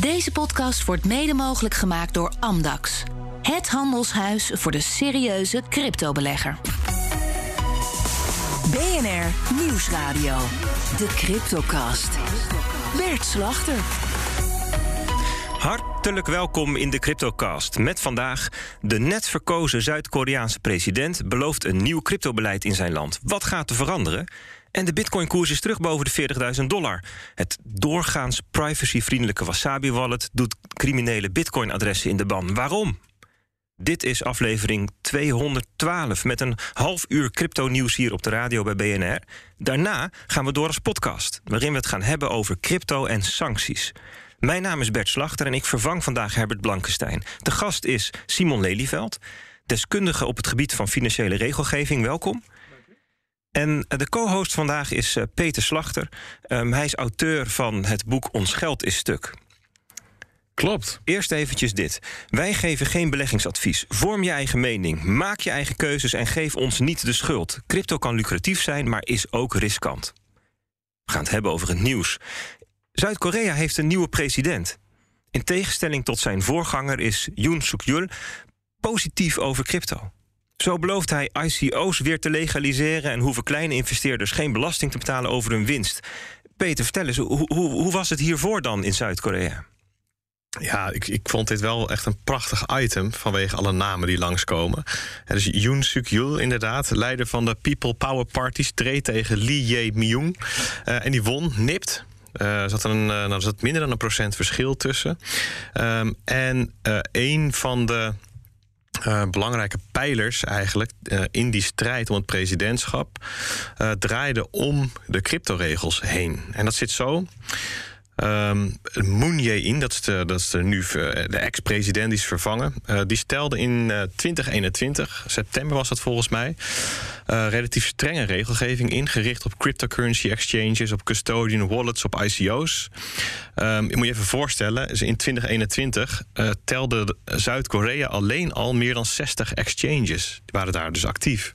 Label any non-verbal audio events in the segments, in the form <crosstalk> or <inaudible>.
Deze podcast wordt mede mogelijk gemaakt door Amdax. Het handelshuis voor de serieuze cryptobelegger. BNR Nieuwsradio. De Cryptocast. Bert Slachter. Hartelijk welkom in de Cryptocast. Met vandaag de net verkozen Zuid-Koreaanse president belooft een nieuw cryptobeleid in zijn land. Wat gaat er veranderen? En de bitcoinkoers is terug boven de 40.000 dollar. Het doorgaans privacyvriendelijke Wasabi-wallet doet criminele bitcoinadressen in de ban. Waarom? Dit is aflevering 212 met een half uur crypto-nieuws hier op de radio bij BNR. Daarna gaan we door als podcast, waarin we het gaan hebben over crypto en sancties. Mijn naam is Bert Slachter en ik vervang vandaag Herbert Blankenstein. De gast is Simon Lelyveld, deskundige op het gebied van financiële regelgeving. Welkom. En de co-host vandaag is eh, Peter Slachter. Um, hij is auteur van het boek Ons Geld is Stuk. Klopt. Eerst eventjes dit. Wij geven geen beleggingsadvies. Vorm je eigen mening, maak je eigen keuzes en geef ons niet de schuld. Crypto kan lucratief zijn, maar is ook riskant. We gaan het hebben over het nieuws. Zuid-Korea heeft een nieuwe president. In tegenstelling tot zijn voorganger is Yoon Suk-yeol positief over crypto. Zo belooft hij ICO's weer te legaliseren en hoeven kleine investeerders geen belasting te betalen over hun winst. Peter, vertel eens, hoe, hoe, hoe was het hiervoor dan in Zuid-Korea? Ja, ik, ik vond dit wel echt een prachtig item vanwege alle namen die langskomen. En dus Yoon Suk Yeol, inderdaad, leider van de People Power Party, streed tegen Lee Jae-myung. Uh, en die won, nipt. Er uh, zat, een, uh, nou, er zat minder dan een procent verschil tussen. Um, en een van de uh, belangrijke pijlers eigenlijk uh, in die strijd om het presidentschap uh, draaide om de cryptoregels heen. En dat zit zo. Um, Moon Jae-in, dat is de, dat is de nu de ex-president die is vervangen. Uh, die stelde in uh, 2021, september was dat volgens mij, relatief strenge regelgeving ingericht op cryptocurrency exchanges, op custodian wallets, op ICO's. Um, je moet je even voorstellen, in 2021 telde Zuid-Korea alleen al meer dan 60 exchanges. Die waren daar dus actief.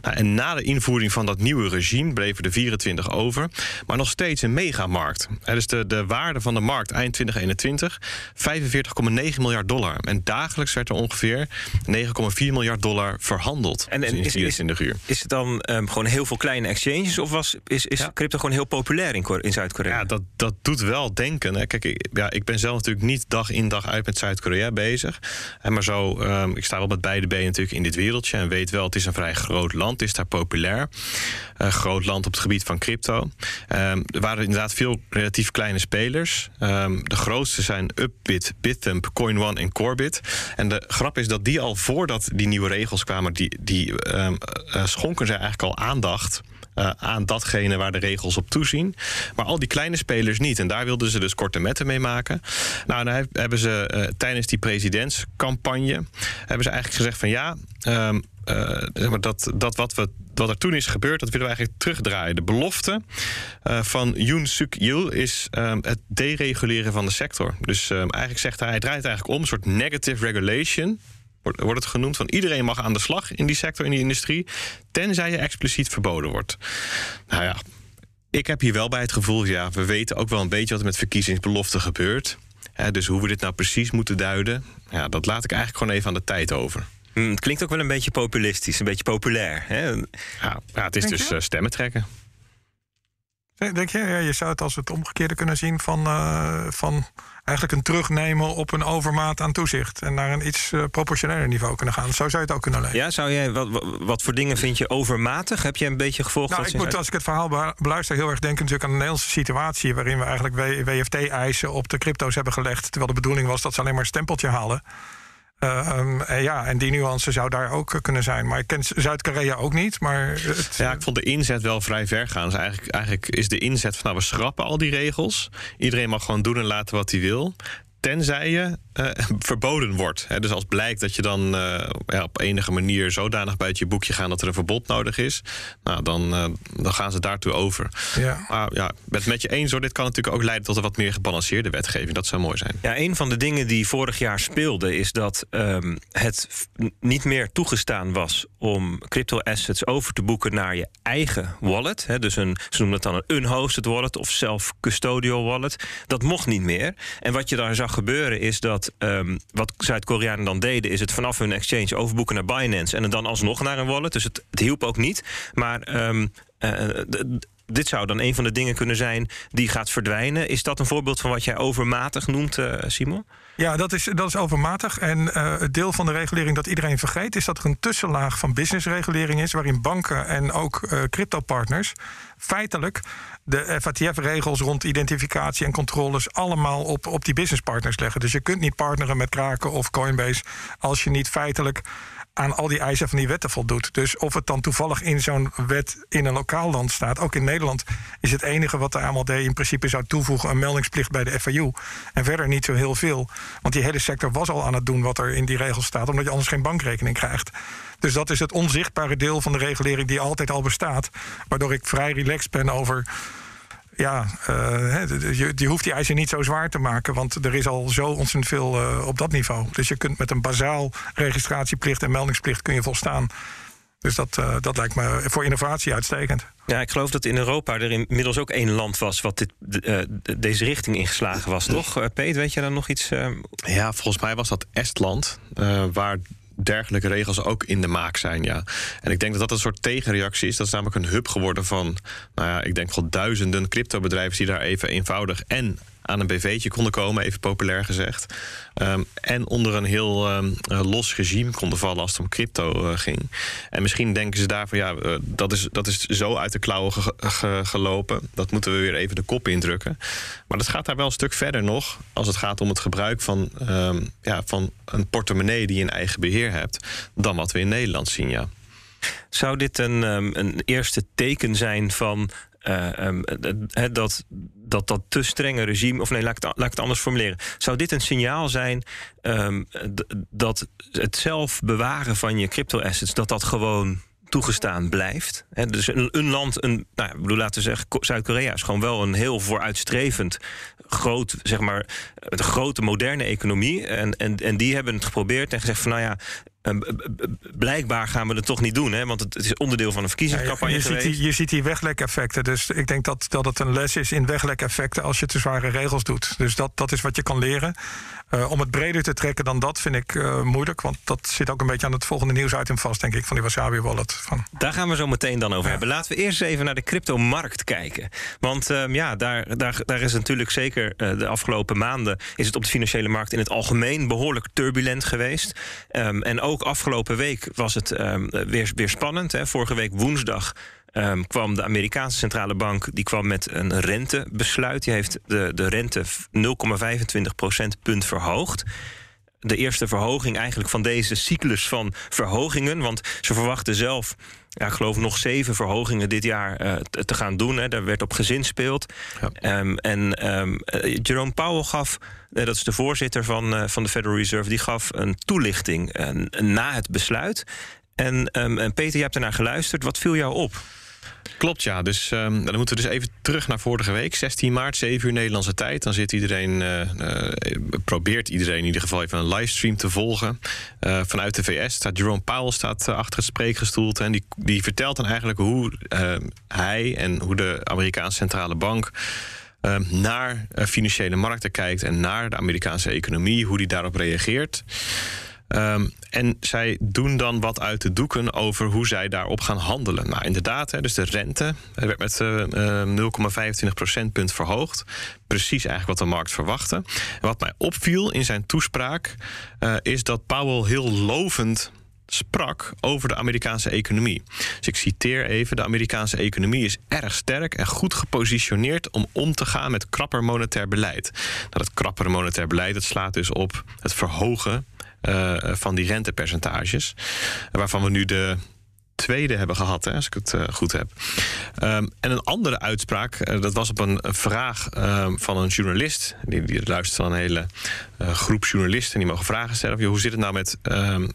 Nou, en na de invoering van dat nieuwe regime bleven er 24 over, maar nog steeds een megamarkt. De, de de waarde van de markt eind 2021 45,9 miljard dollar. En dagelijks werd er ongeveer 9,4 miljard dollar verhandeld. En, en is, is, in de uur. is het dan um, gewoon heel veel kleine exchanges? Of was, is, is ja. crypto gewoon heel populair in, in Zuid-Korea? Ja, dat, dat doet wel denken. Hè. Kijk, ik, ja, ik ben zelf natuurlijk niet dag in dag uit met Zuid-Korea bezig. En maar zo, um, ik sta wel met beide benen natuurlijk in dit wereldje. En weet wel, het is een vrij groot land. Het is daar populair. Een groot land op het gebied van crypto. Um, er waren inderdaad veel relatief kleine spelers. Um, de grootste zijn Upbit, Bithumb, CoinOne en Corebit. En de grap is dat die al voordat die nieuwe regels kwamen... die, die um, uh, schonken ze eigenlijk al aandacht... Uh, aan datgene waar de regels op toezien. Maar al die kleine spelers niet. En daar wilden ze dus korte metten mee maken. Nou, dan hebben ze uh, tijdens die presidentscampagne... hebben ze eigenlijk gezegd van ja... Um, uh, dat, dat wat, we, wat er toen is gebeurd, dat willen we eigenlijk terugdraaien. De belofte van Yoon Suk Yeol is um, het dereguleren van de sector. Dus um, eigenlijk zegt hij, hij draait eigenlijk om, een soort negative regulation wordt, wordt het genoemd. Van iedereen mag aan de slag in die sector, in die industrie, tenzij je expliciet verboden wordt. Nou ja, ik heb hier wel bij het gevoel, ja, we weten ook wel een beetje wat er met verkiezingsbeloften gebeurt. Hè, dus hoe we dit nou precies moeten duiden, ja, dat laat ik eigenlijk gewoon even aan de tijd over. Mm, het klinkt ook wel een beetje populistisch, een beetje populair. Hè? Ja, ja, het is Denk dus uh, stemmen trekken. Denk je, ja, je zou het als het omgekeerde kunnen zien van, uh, van eigenlijk een terugnemen op een overmaat aan toezicht. En naar een iets uh, proportioneler niveau kunnen gaan. Zo zou je het ook kunnen lezen. Ja, zou jij, wat, wat voor dingen vind je overmatig? Heb je een beetje gevolgd? Nou, ik moet, als ik het verhaal beluister, heel erg denken natuurlijk aan de Nederlandse situatie. waarin we eigenlijk WFT-eisen op de crypto's hebben gelegd. Terwijl de bedoeling was dat ze alleen maar een stempeltje halen. Um, en ja, en die nuance zou daar ook kunnen zijn. Maar ik ken Zuid-Korea ook niet. Maar. Ja, ik vond de inzet wel vrij ver gaan. Dus eigenlijk, eigenlijk is de inzet van nou, we schrappen al die regels. Iedereen mag gewoon doen en laten wat hij wil. Tenzij je uh, <laughs> verboden wordt. Hè. Dus als blijkt dat je dan uh, ja, op enige manier zodanig buiten je boekje gaat dat er een verbod nodig is, nou, dan, uh, dan gaan ze daartoe over. Ja. Maar ja, ben het met je eens hoor. Dit kan natuurlijk ook leiden tot een wat meer gebalanceerde wetgeving. Dat zou mooi zijn. Ja, een van de dingen die vorig jaar speelde is dat um, het niet meer toegestaan was om crypto assets over te boeken naar je eigen wallet. Hè. Dus een, ze noemen het dan een unhosted wallet of self-custodial wallet. Dat mocht niet meer. En wat je daar zag gebeuren is dat um, wat Zuid-Koreanen dan deden, is het vanaf hun exchange overboeken naar Binance en het dan alsnog naar een wallet. Dus het, hielp ook niet. Maar um, uh, dit zou dan een van de dingen kunnen zijn die gaat verdwijnen. Is dat een voorbeeld van wat jij overmatig noemt, uh, Simon? Ja, dat is, dat is overmatig. En uh, het deel van de regulering dat iedereen vergeet, is dat er een tussenlaag van businessregulering is, waarin banken en ook uh, crypto-partners feitelijk de FATF-regels rond identificatie en controles allemaal op, op die businesspartners leggen. Dus je kunt niet partneren met Kraken of Coinbase als je niet feitelijk aan al die eisen van die wetten voldoet. Dus of het dan toevallig in zo'n wet in een lokaal land staat, ook in Nederland, is het enige wat de AMLD in principe zou toevoegen een meldingsplicht bij de FAU. En verder niet zo heel veel. Want die hele sector was al aan het doen wat er in die regels staat, omdat je anders geen bankrekening krijgt. Dus dat is het onzichtbare deel van de regulering die altijd al bestaat. Waardoor ik vrij relaxed ben over ja, uh, je, je, hoeft die eisen niet zo zwaar te maken, want er is al zo ontzettend veel uh, op dat niveau. Dus je kunt met een bazaal registratieplicht en meldingsplicht kun je volstaan. Dus dat, uh, dat lijkt me voor innovatie uitstekend. Ja, ik geloof dat in Europa er inmiddels ook één land was wat dit, deze richting ingeslagen was, toch? Peet, weet je dan nog iets? Ja, volgens mij was dat Estland, waar dergelijke regels ook in de maak zijn. Ja. En ik denk dat dat een soort tegenreactie is. Dat is namelijk een hub geworden van, nou ja, ik denk wel duizenden cryptobedrijven die daar even eenvoudig en aan een BV'tje konden komen, even populair gezegd. Um, en onder een heel um, los regime konden vallen als het om crypto uh, ging. En misschien denken ze daarvan, ja, uh, dat, is, dat is zo uit de klauwen ge ge gelopen. Dat moeten we weer even de kop indrukken. Maar dat gaat daar wel een stuk verder nog. Als het gaat om het gebruik van, um, ja, van een portemonnee die je in eigen beheer hebt. Dan wat we in Nederland zien, ja. Zou dit een, een eerste teken zijn van uh, dat, dat dat te strenge regime. Of nee, laat ik, het, laat ik het anders formuleren. Zou dit een signaal zijn um, dat het zelf bewaren van je crypto-assets. dat dat gewoon toegestaan blijft. He, dus een, een, land, een, nou, ik bedoel, laten we zeggen, Zuid-Korea is gewoon wel een heel vooruitstrevend, groot, zeg maar, een grote moderne economie. En, en, en die hebben het geprobeerd en gezegd van, nou ja, Ehm, blijkbaar gaan we het toch niet doen, hè? want het is onderdeel van een verkiezingscampagne. Ja, je, ziet die, je ziet die weglekeffecten. Dus ik denk dat, dat het een les is in weglekeffecten als je te zware regels doet. Dus dat, dat is wat je kan leren. Uh, om het breder te trekken dan dat vind ik uh, moeilijk. Want dat zit ook een beetje aan het volgende nieuwsitem vast, denk ik, van die Wasabi Wallet. Van. Daar gaan we zo meteen dan over ja. hebben. Laten we eerst even naar de cryptomarkt kijken. Want um, ja, daar, daar, daar is natuurlijk zeker uh, de afgelopen maanden... is het op de financiële markt in het algemeen behoorlijk turbulent geweest. Um, en ook afgelopen week was het um, weer, weer spannend. Hè. Vorige week woensdag um, kwam de Amerikaanse centrale bank die kwam met een rentebesluit. Die heeft de, de rente 0,25 procentpunt verhoogd de eerste verhoging eigenlijk van deze cyclus van verhogingen. Want ze verwachten zelf, ja, ik geloof nog zeven verhogingen dit jaar uh, te gaan doen. Hè. Daar werd op gezinspeeld. Ja. Um, en um, Jerome Powell gaf, uh, dat is de voorzitter van, uh, van de Federal Reserve, die gaf een toelichting na het besluit. En, um, en Peter, je hebt ernaar geluisterd. Wat viel jou op? Klopt, ja. Dus um, dan moeten we dus even terug naar vorige week. 16 maart, 7 uur Nederlandse tijd. Dan zit iedereen, uh, uh, probeert iedereen in ieder geval even een livestream te volgen. Uh, vanuit de VS staat Jerome Powell staat achter het spreekgestoelte. En die, die vertelt dan eigenlijk hoe hij en hoe de Amerikaanse centrale bank naar financiële markten kijkt en naar de Amerikaanse economie, hoe die daarop reageert. Um, en zij doen dan wat uit de doeken over hoe zij daarop gaan handelen. Nou, inderdaad, hè, dus de rente werd met uh, 0,25 procentpunt verhoogd. Precies eigenlijk wat de markt verwachtte. Wat mij opviel in zijn toespraak uh, is dat Powell heel lovend sprak over de Amerikaanse economie. Dus ik citeer even: de Amerikaanse economie is erg sterk en goed gepositioneerd om om te gaan met krapper monetair beleid. Nou, dat krapper monetair beleid dat slaat dus op het verhogen van die rentepercentages. Waarvan we nu de tweede hebben gehad, hè, als ik het goed heb. Ehm, en een andere uitspraak, dat was op een vraag ehm, van een journalist. Die, die luistert van een hele groep journalisten. Die mogen vragen stellen. hoe zit het nou met, ehm,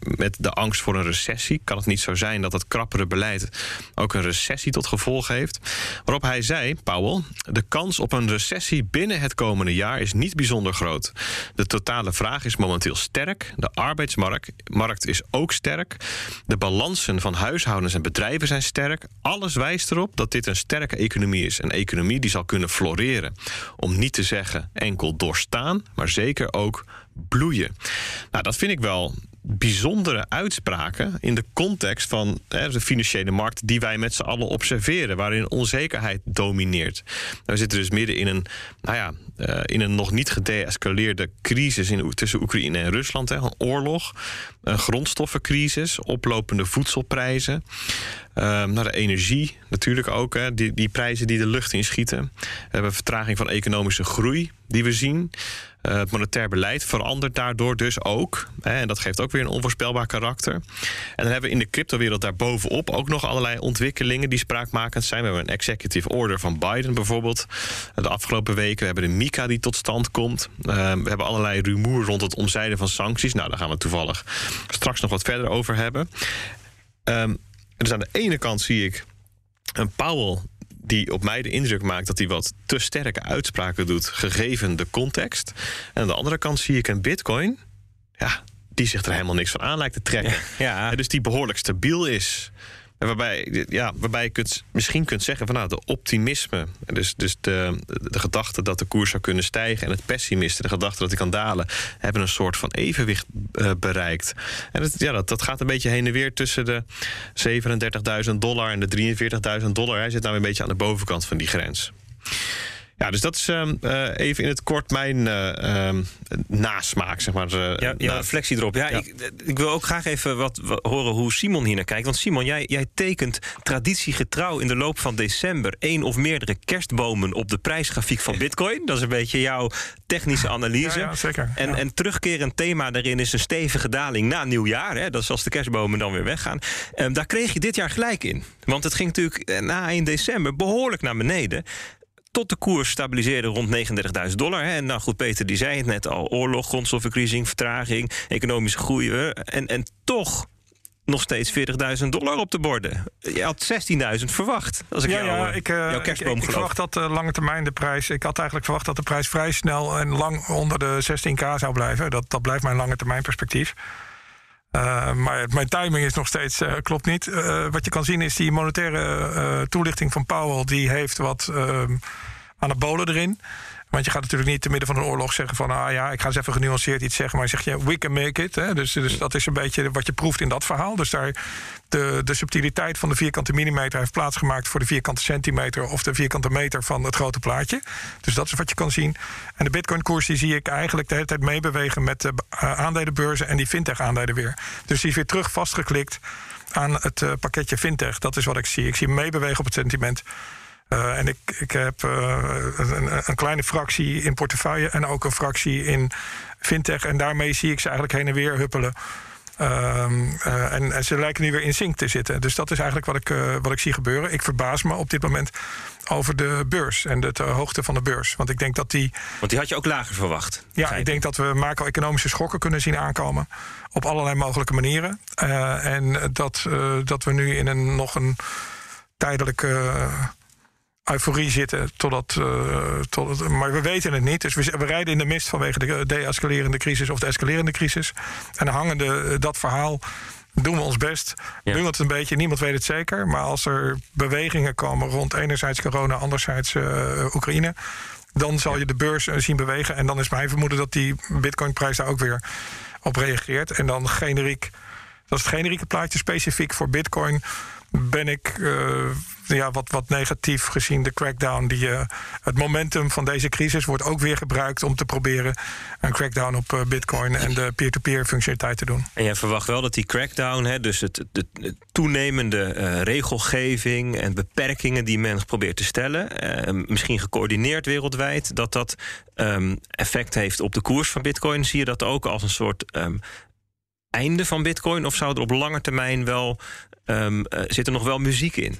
met de angst voor een recessie? Kan het niet zo zijn dat het krappere beleid ook een recessie tot gevolg heeft? Waarop hij zei, Powell, de kans op een recessie binnen het komende jaar is niet bijzonder groot. De totale vraag is momenteel sterk. De arbeidsmarkt is ook sterk. De balansen van huishoudens en bedrijven zijn sterk. Alles wijst erop dat dit een sterke economie is. Een economie die zal kunnen floreren. Om niet te zeggen enkel doorstaan, maar zeker ook bloeien. Nou, dat vind ik wel bijzondere uitspraken in de context van hè, de financiële markt die wij met z'n allen observeren, waarin onzekerheid domineert. We zitten dus midden in een, nou ja, uh, in een nog niet gedeescaleerde crisis in, tussen Oekraïne en Rusland. Hè, een oorlog, een grondstoffencrisis, oplopende voedselprijzen. Uh, naar de energie natuurlijk ook, hè, die, die prijzen die de lucht in schieten. We hebben vertraging van economische groei die we zien. Uh, het monetair beleid verandert daardoor dus ook. Hè, en dat geeft ook weer een onvoorspelbaar karakter. En dan hebben we in de cryptowereld daarbovenop ook nog allerlei ontwikkelingen die spraakmakend zijn. We hebben een executive order van Biden bijvoorbeeld. De afgelopen weken we hebben de MICA die tot stand komt. Uh, we hebben allerlei rumoer rond het omzeilen van sancties. Nou, daar gaan we toevallig straks nog wat verder over hebben. Um, dus aan de ene kant zie ik een Powell die op mij de indruk maakt dat hij wat te sterke uitspraken doet, gegeven de context. En aan de andere kant zie ik een Bitcoin, ja, die zich er helemaal niks van aan lijkt te trekken. Ja. ja. Dus die behoorlijk stabiel is. Waarbij, ja, waarbij je kunt, misschien kunt zeggen van nou, de optimisme, dus, dus de, de gedachte dat de koers zou kunnen stijgen en het pessimisme, de gedachte dat hij kan dalen, hebben een soort van evenwicht uh, bereikt. En ja, dat, dat gaat een beetje heen en weer tussen de 37.000 dollar en de 43.000 dollar. Hij zit nou een beetje aan de bovenkant van die grens. Ja, dus dat is um, uh, even in het kort mijn uh, um, nasmaak, zeg maar. Uh, ja, ja reflectie erop. Ja, ja. Ik, ik, wil ook graag even wat, wat, horen hoe Simon hier naar kijkt. Want Simon, jij, jij tekent traditiegetrouw in de loop van december... één of meerdere kerstbomen op de prijsgrafiek van bitcoin. Dat is een beetje jouw technische analyse. Ja, zeker. En, en terugkerend thema daarin is een stevige daling na nieuwjaar. Hè? Dat is als de kerstbomen dan weer weggaan. Um, daar kreeg je dit jaar gelijk in. Want het ging natuurlijk na 1 december behoorlijk naar beneden tot de koers stabiliseerde rond 39.000 dollar. En nou goed, Peter die zei het net al: oorlog, grondstoffencrisis, vertraging, economische groei. En, en toch nog steeds 40.000 dollar op de borden. Je had 16.000 verwacht. Als ik ja, jou, ja, ik, uh, jouw kerstboom ik, ik, verwacht dat uh, lange termijn de prijs. Ik had eigenlijk verwacht dat de prijs vrij snel en lang onder de 16k zou blijven. Dat, dat blijft mijn lange termijn perspectief. Uh, maar mijn timing is nog steeds uh, klopt niet. Uh, wat je kan zien is die monetaire toelichting van Powell... die heeft wat ehm, anabolen erin. Want je gaat natuurlijk niet te midden van een oorlog zeggen van... ah ja, ik ga eens even genuanceerd iets zeggen... maar zeg je, we can make it. Hè? Dus, dus dat is een beetje wat je proeft in dat verhaal. Dus daar de, de subtiliteit van de vierkante millimeter... heeft plaatsgemaakt voor de vierkante centimeter... of de vierkante meter van het grote plaatje. Dus dat is wat je kan zien. En de bitcoin-koers die zie ik eigenlijk de hele tijd meebewegen... met de uh, aandelenbeurzen en die fintech-aandelen weer. Dus die is weer terug vastgeklikt aan het uh, pakketje fintech. Dat is wat ik zie. Ik zie meebewegen op het sentiment... Uh, en ik, ik heb uh, een, een, kleine fractie in portefeuille en ook een fractie in fintech. En daarmee zie ik ze eigenlijk heen en weer huppelen. Uh, en, en, ze lijken nu weer in sync te zitten. Dus dat is eigenlijk wat ik, wat ik zie gebeuren. Ik verbaas me op dit moment over de beurs en de, de, hoogte van de beurs. Want ik denk dat die. Want die had je ook lager verwacht. Ja, ik denk dat we macro-economische schokken kunnen zien aankomen. Op allerlei mogelijke manieren. en dat, dat we nu in een nog een tijdelijke euforie zitten. Totdat, uh, tot, maar we weten het niet. Dus we, we, rijden in de mist vanwege de de-escalerende crisis of de escalerende crisis. En hangende uh, dat verhaal doen we ons best. Ja. Doen het een beetje, niemand weet het zeker. Maar als er bewegingen komen rond enerzijds corona, anderzijds uh, Oekraïne. Dan zal je de beurs zien bewegen. En dan is mijn vermoeden dat die bitcoinprijs daar ook weer op reageert. En dan generiek, dat is het generieke plaatje specifiek voor bitcoin ben ik uh, ja, wat, wat negatief gezien de crackdown. Die, uh, het momentum van deze crisis wordt ook weer gebruikt om te proberen een crackdown op uh, Bitcoin en de peer-to-peer functionaliteit te doen. En jij verwacht wel dat die crackdown, hè, dus het, de, de toenemende regelgeving en beperkingen die men probeert te stellen, misschien gecoördineerd wereldwijd, dat dat um, effect heeft op de koers van Bitcoin. Zie je dat ook als een soort um, einde van Bitcoin? Of zou er op lange termijn wel eh, zit er nog wel muziek in?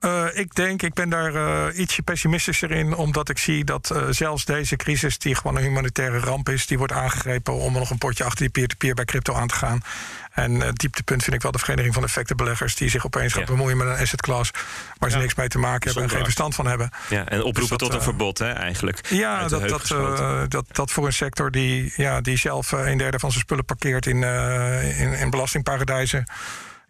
Uh, ik denk, ik ben daar uh, ietsje pessimistischer in, omdat ik zie dat uh, zelfs deze crisis, die gewoon een humanitaire ramp is, die wordt aangegrepen om nog een potje achter die peer-to-peer bij crypto aan te gaan. En het dieptepunt vind ik wel de Vereniging van Effectenbeleggers, die zich opeens gaat bemoeien met een asset class waar ze niks mee te maken hebben en geen verstand van hebben. Ja, en oproepen dus tot een verbod, hè, eigenlijk. Ja, dat, dat, dat, dat voor een sector die, ja, die zelf een derde van zijn spullen parkeert in, in, in belastingparadijzen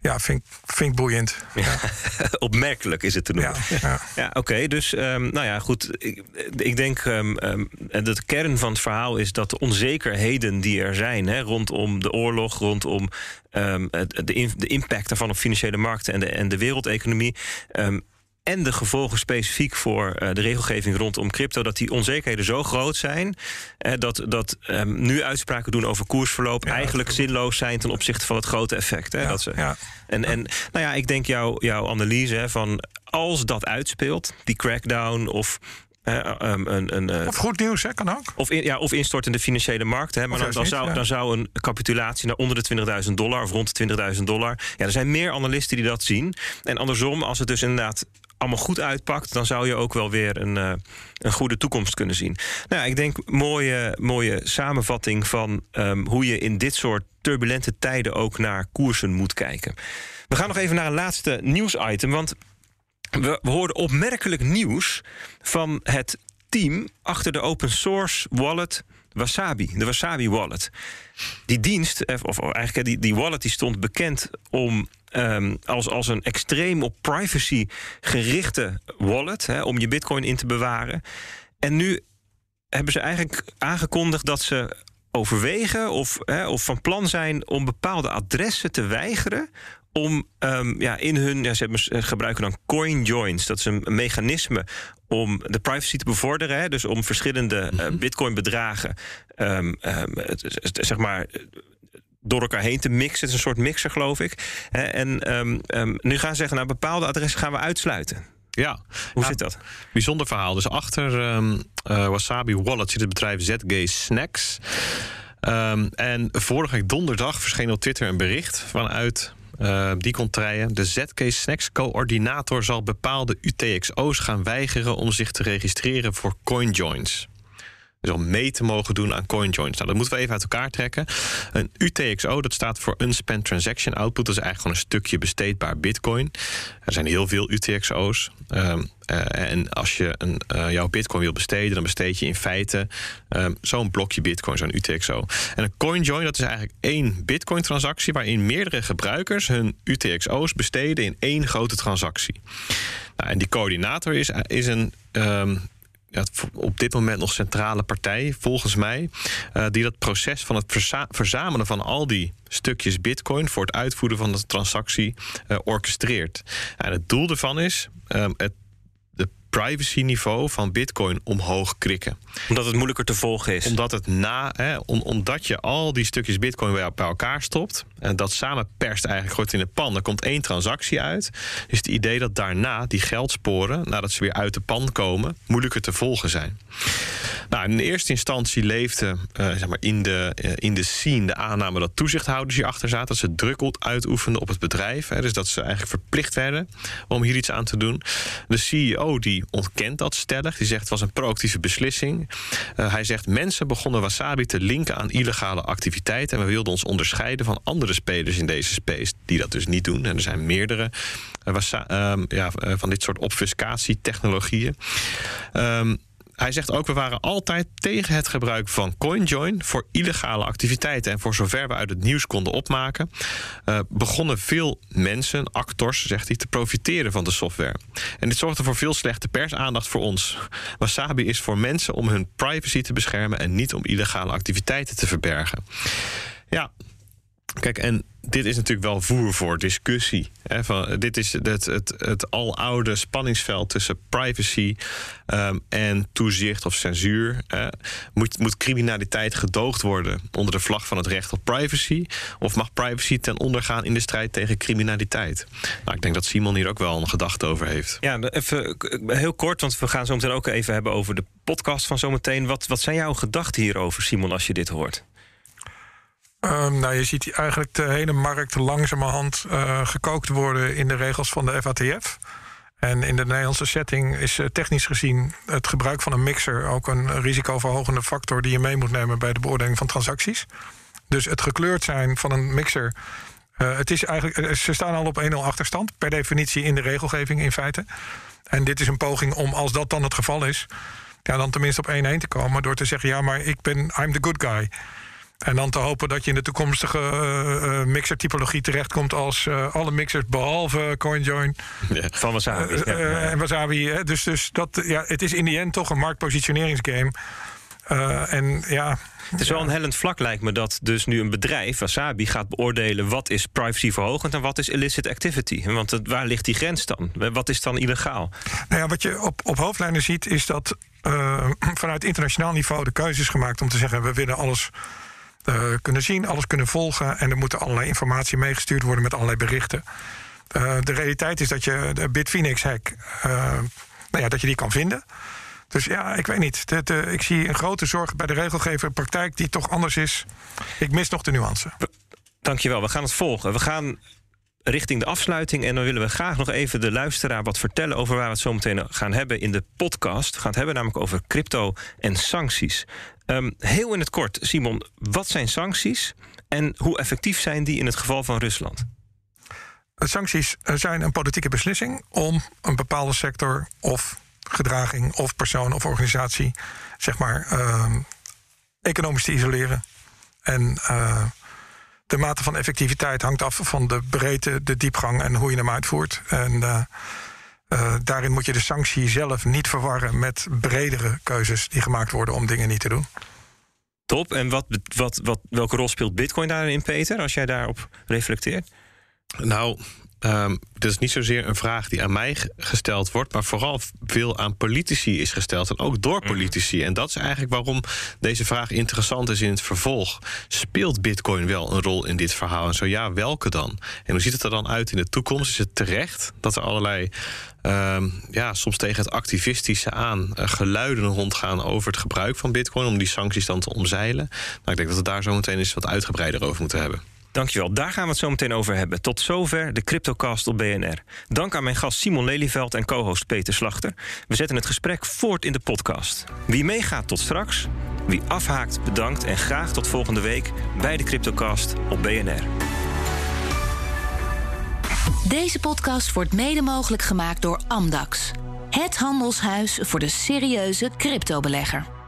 ja, vind, vind ik boeiend. Ja. <laughs> Opmerkelijk is het te noemen. Ja, ja. ja oké. dus um, nou ja, goed. Ik, ik denk um, um, de kern van het verhaal is dat de onzekerheden die er zijn hè, rondom de oorlog, rondom de, de impact daarvan op financiële markten en de, en de wereldeconomie en de gevolgen specifiek voor uh, de regelgeving rondom crypto, dat die onzekerheden zo groot zijn uh, dat, dat um, nu uitspraken doen over koersverloop ja, eigenlijk zinloos zijn ten opzichte van het grote effect. Hè, ja, dat ze, ja. En, en nou ja, ik denk jouw jouw analyse hè, van als dat uitspeelt, die crackdown of uh, um, een, een, of goed nieuws, hè, kan ook. Of, in, ja, of instortende financiële markten. Hè, maar dan, dan, zou, ja. dan zou een capitulatie naar onder de 20.000 dollar of rond de 20.000 dollar. Ja, er zijn meer analisten die dat zien. En andersom, als het dus inderdaad allemaal goed uitpakt, dan zou je ook wel weer een, uh, een goede toekomst kunnen zien. Nou, ik denk mooie, mooie samenvatting van um, hoe je in dit soort turbulente tijden ook naar koersen moet kijken. We gaan nog even naar een laatste nieuwsitem, want we, we hoorden opmerkelijk nieuws van het team achter de open source wallet Wasabi, de Wasabi wallet. Die dienst, eh, of eigenlijk die, die wallet, die stond bekend om um, als, als een extreem op privacy gerichte wallet, hè, om je bitcoin in te bewaren. En nu hebben ze eigenlijk aangekondigd dat ze overwegen of, hè, of van plan zijn om bepaalde adressen te weigeren om um, ja, in hun, ja, ze gebruiken dan coin joins. Dat is een mechanisme om de privacy te bevorderen. Hè, dus om verschillende uh, bitcoin bedragen, um, um, zeg maar door elkaar heen te mixen. Het is een soort mixer, geloof ik. En um, um, nu gaan ze zeggen, nou, bepaalde adressen gaan we uitsluiten. Ja. Hoe zit dat? Bijzonder verhaal. Dus achter um, uh, Wasabi Wallet zit het bedrijf ZG Snacks. En vorige week donderdag verscheen op Twitter een bericht vanuit uh, die contraien. De ZK Snacks coördinator zal bepaalde UTXO's gaan weigeren om zich te registreren voor CoinJoins. Dus om mee te mogen doen aan CoinJoins. Nou, dat moeten we even uit elkaar trekken. Een UTXO, dat staat voor Unspent Transaction Output. Dat is eigenlijk gewoon een stukje besteedbaar bitcoin. Er zijn heel veel UTXO's. Um, uh, en als je een, uh, jouw bitcoin wil besteden... dan besteed je in feite um, zo'n blokje bitcoin, zo'n UTXO. En een CoinJoin, dat is eigenlijk één bitcoin-transactie... waarin meerdere gebruikers hun UTXO's besteden in één grote transactie. Nou, en die coördinator is, is een... Ja, op dit moment nog centrale partij, volgens mij, uh, die dat proces van het verza verzamelen van al die stukjes bitcoin voor het uitvoeren van de transactie uh, orchestreert. En het doel ervan is um, het privacy-niveau van Bitcoin omhoog krikken. Omdat het moeilijker te volgen is. Omdat, het na, hè, om, omdat je al die stukjes Bitcoin bij, bij elkaar stopt. En dat samen perst eigenlijk gooit in de pan. Er komt één transactie uit. Is het idee dat daarna die geldsporen, nadat ze weer uit de pan komen, moeilijker te volgen zijn. Nou, in eerste instantie leefde uh, zeg maar in, de, uh, in de scene de aanname dat toezichthouders hierachter zaten. Dat ze druk uitoefenden op het bedrijf. Hè, dus dat ze eigenlijk verplicht werden om hier iets aan te doen. De CEO die ontkent dat stellig. Die zegt het was een proactieve beslissing. Uh, hij zegt mensen begonnen Wasabi te linken aan illegale activiteiten. En we wilden ons onderscheiden van andere spelers in deze space die dat dus niet doen. En er zijn meerdere uh, ja, van dit soort obfuscatietechnologieën. Um, hij zegt ook, we waren altijd tegen het gebruik van CoinJoin voor illegale activiteiten. En voor zover we uit het nieuws konden opmaken, uh, begonnen veel mensen, actors, zegt hij, te profiteren van de software. En dit zorgde voor veel slechte persaandacht voor ons. Wasabi is voor mensen om hun privacy te beschermen en niet om illegale activiteiten te verbergen. Ja, Kijk, en dit is natuurlijk wel voer voor discussie. Hè, van, dit is het, het, het aloude spanningsveld tussen privacy um, en toezicht of censuur. Moet, moet criminaliteit gedoogd worden onder de vlag van het recht op privacy? Of mag privacy ten onder gaan in de strijd tegen criminaliteit? Nou, ik denk dat Simon hier ook wel een gedachte over heeft. Ja, even heel kort, want we gaan zo meteen ook even hebben over de podcast van zometeen. Wat, wat zijn jouw gedachten hierover, Simon, als je dit hoort? Um, nou, je ziet eigenlijk de hele markt langzamerhand uh, gekookt worden in de regels van de FATF. En in de Nederlandse setting is technisch gezien het gebruik van een mixer ook een risicoverhogende factor die je mee moet nemen bij de beoordeling van transacties. Dus het gekleurd zijn van een mixer. Uh, het is eigenlijk, ze staan al op 1-0 achterstand, per definitie in de regelgeving in feite. En dit is een poging om, als dat dan het geval is, ja, dan tenminste op 1-1 te komen door te zeggen: ja, maar ik ben, I'm the good guy. En dan te hopen dat je in de toekomstige uh, mixer-typologie terechtkomt als uh, alle mixers behalve CoinJoin. Ja, van Wasabi. Uh, en Wasabi. Hè? Dus, dus dat, ja, het is in die end toch een marktpositioneringsgame. en ja. Het is wel een hellend vlak, lijkt me, dat dus nu een bedrijf, Wasabi, gaat beoordelen wat is privacyverhogend en wat is illicit activity. Want het, waar ligt die grens dan? Wat is dan illegaal? Nou ja, wat je op, op hoofdlijnen ziet, is dat <clears throat> vanuit internationaal niveau de keuze is gemaakt om te zeggen: we willen alles uh, kunnen zien, alles kunnen volgen. En er moeten allerlei informatie meegestuurd worden met allerlei berichten. Uh, de realiteit is dat je de Bitfinex-hack, uh, nou ja, dat je die kan vinden. Dus ja, ik weet niet. Ik zie een grote zorg bij de regelgever, praktijk die toch anders is. Ik mis nog de nuance. Dankjewel, we gaan het volgen. We gaan richting de afsluiting. En dan willen we graag nog even de luisteraar wat vertellen over waar we het zo meteen gaan hebben in de podcast. We gaan het hebben namelijk over crypto en sancties. Um, heel in het kort, Simon, wat zijn sancties en hoe effectief zijn die in het geval van Rusland? Sancties zijn een politieke beslissing om een bepaalde sector of gedraging of persoon of organisatie, zeg maar, uh, economisch te isoleren. En uh, de mate van effectiviteit hangt af van de breedte, de diepgang en hoe je hem uitvoert. En uh, uh, daarin moet je de sanctie zelf niet verwarren met bredere keuzes die gemaakt worden om dingen niet te doen. Top. En wat, wat, wat, welke rol speelt Bitcoin daarin, Peter, als jij daarop reflecteert? Nou, Um, dit is niet zozeer een vraag die aan mij gesteld wordt, maar vooral veel aan politici is gesteld. En ook door mhm. politici. En dat is eigenlijk waarom deze vraag interessant is in het vervolg. Speelt Bitcoin wel een rol in dit verhaal? En zo ja, welke dan? En hoe ziet het er dan uit in de toekomst? Is het terecht dat er allerlei, um, ja, soms tegen het activistische aan uh, geluiden rondgaan over het gebruik van Bitcoin om die sancties dan te omzeilen? Nou, ik denk dat we daar zo meteen eens wat uitgebreider over moeten hebben. Dankjewel, daar gaan we het zo meteen over hebben. Tot zover de CryptoCast op BNR. Dank aan mijn gast Simon Lelyveld en co-host Peter Slachter. We zetten het gesprek voort in de podcast. Wie meegaat tot straks, wie afhaakt bedankt... en graag tot volgende week bij de CryptoCast op BNR. Deze podcast wordt mede mogelijk gemaakt door Amdax. Het handelshuis voor de serieuze cryptobelegger.